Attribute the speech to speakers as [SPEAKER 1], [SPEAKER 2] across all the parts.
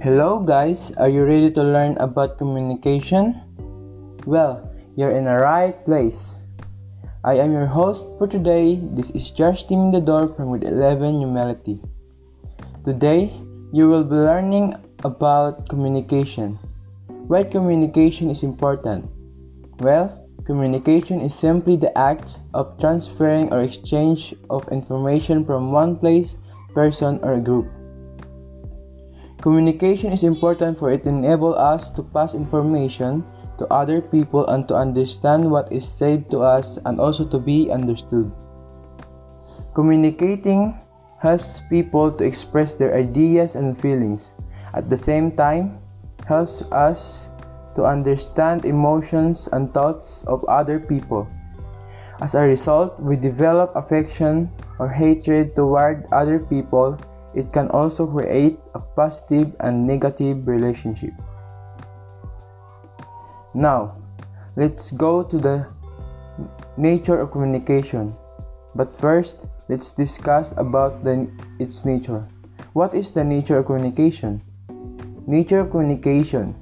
[SPEAKER 1] Hello, guys. Are you ready to learn about communication? Well, you're in the right place. I am your host for today. This is Josh Timindador from Grade 11 Humility. Today, you will be learning about communication. Why communication is important? Well, communication is simply the act of transferring or exchange of information from one place, person, or group. Communication is important for it enable us to pass information to other people and to understand what is said to us and also to be understood. Communicating helps people to express their ideas and feelings. At the same time, helps us to understand emotions and thoughts of other people. As a result, we develop affection or hatred toward other people it can also create a positive and negative relationship. Now, let's go to the nature of communication. But first, let's discuss about the, its nature. What is the nature of communication? Nature of communication.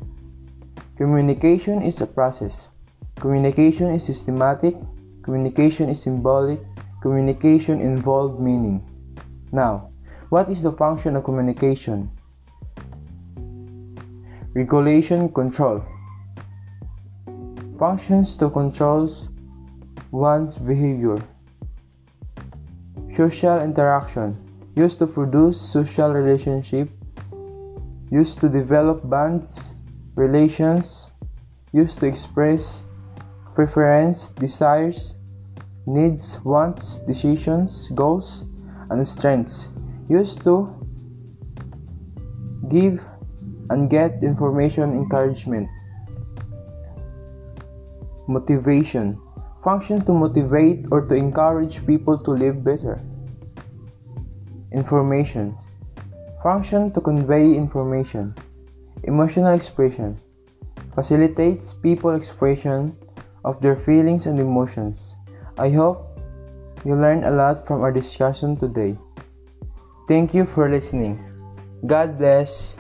[SPEAKER 1] Communication is a process. Communication is systematic. Communication is symbolic. Communication involves meaning. Now, what is the function of communication? Regulation control. Functions to control one's behavior. Social interaction. Used to produce social relationship. Used to develop bonds, relations. Used to express preference, desires, needs, wants, decisions, goals, and strengths used to give and get information encouragement motivation function to motivate or to encourage people to live better. Information function to convey information. Emotional expression facilitates people expression of their feelings and emotions. I hope you learned a lot from our discussion today Thank you for listening. God bless.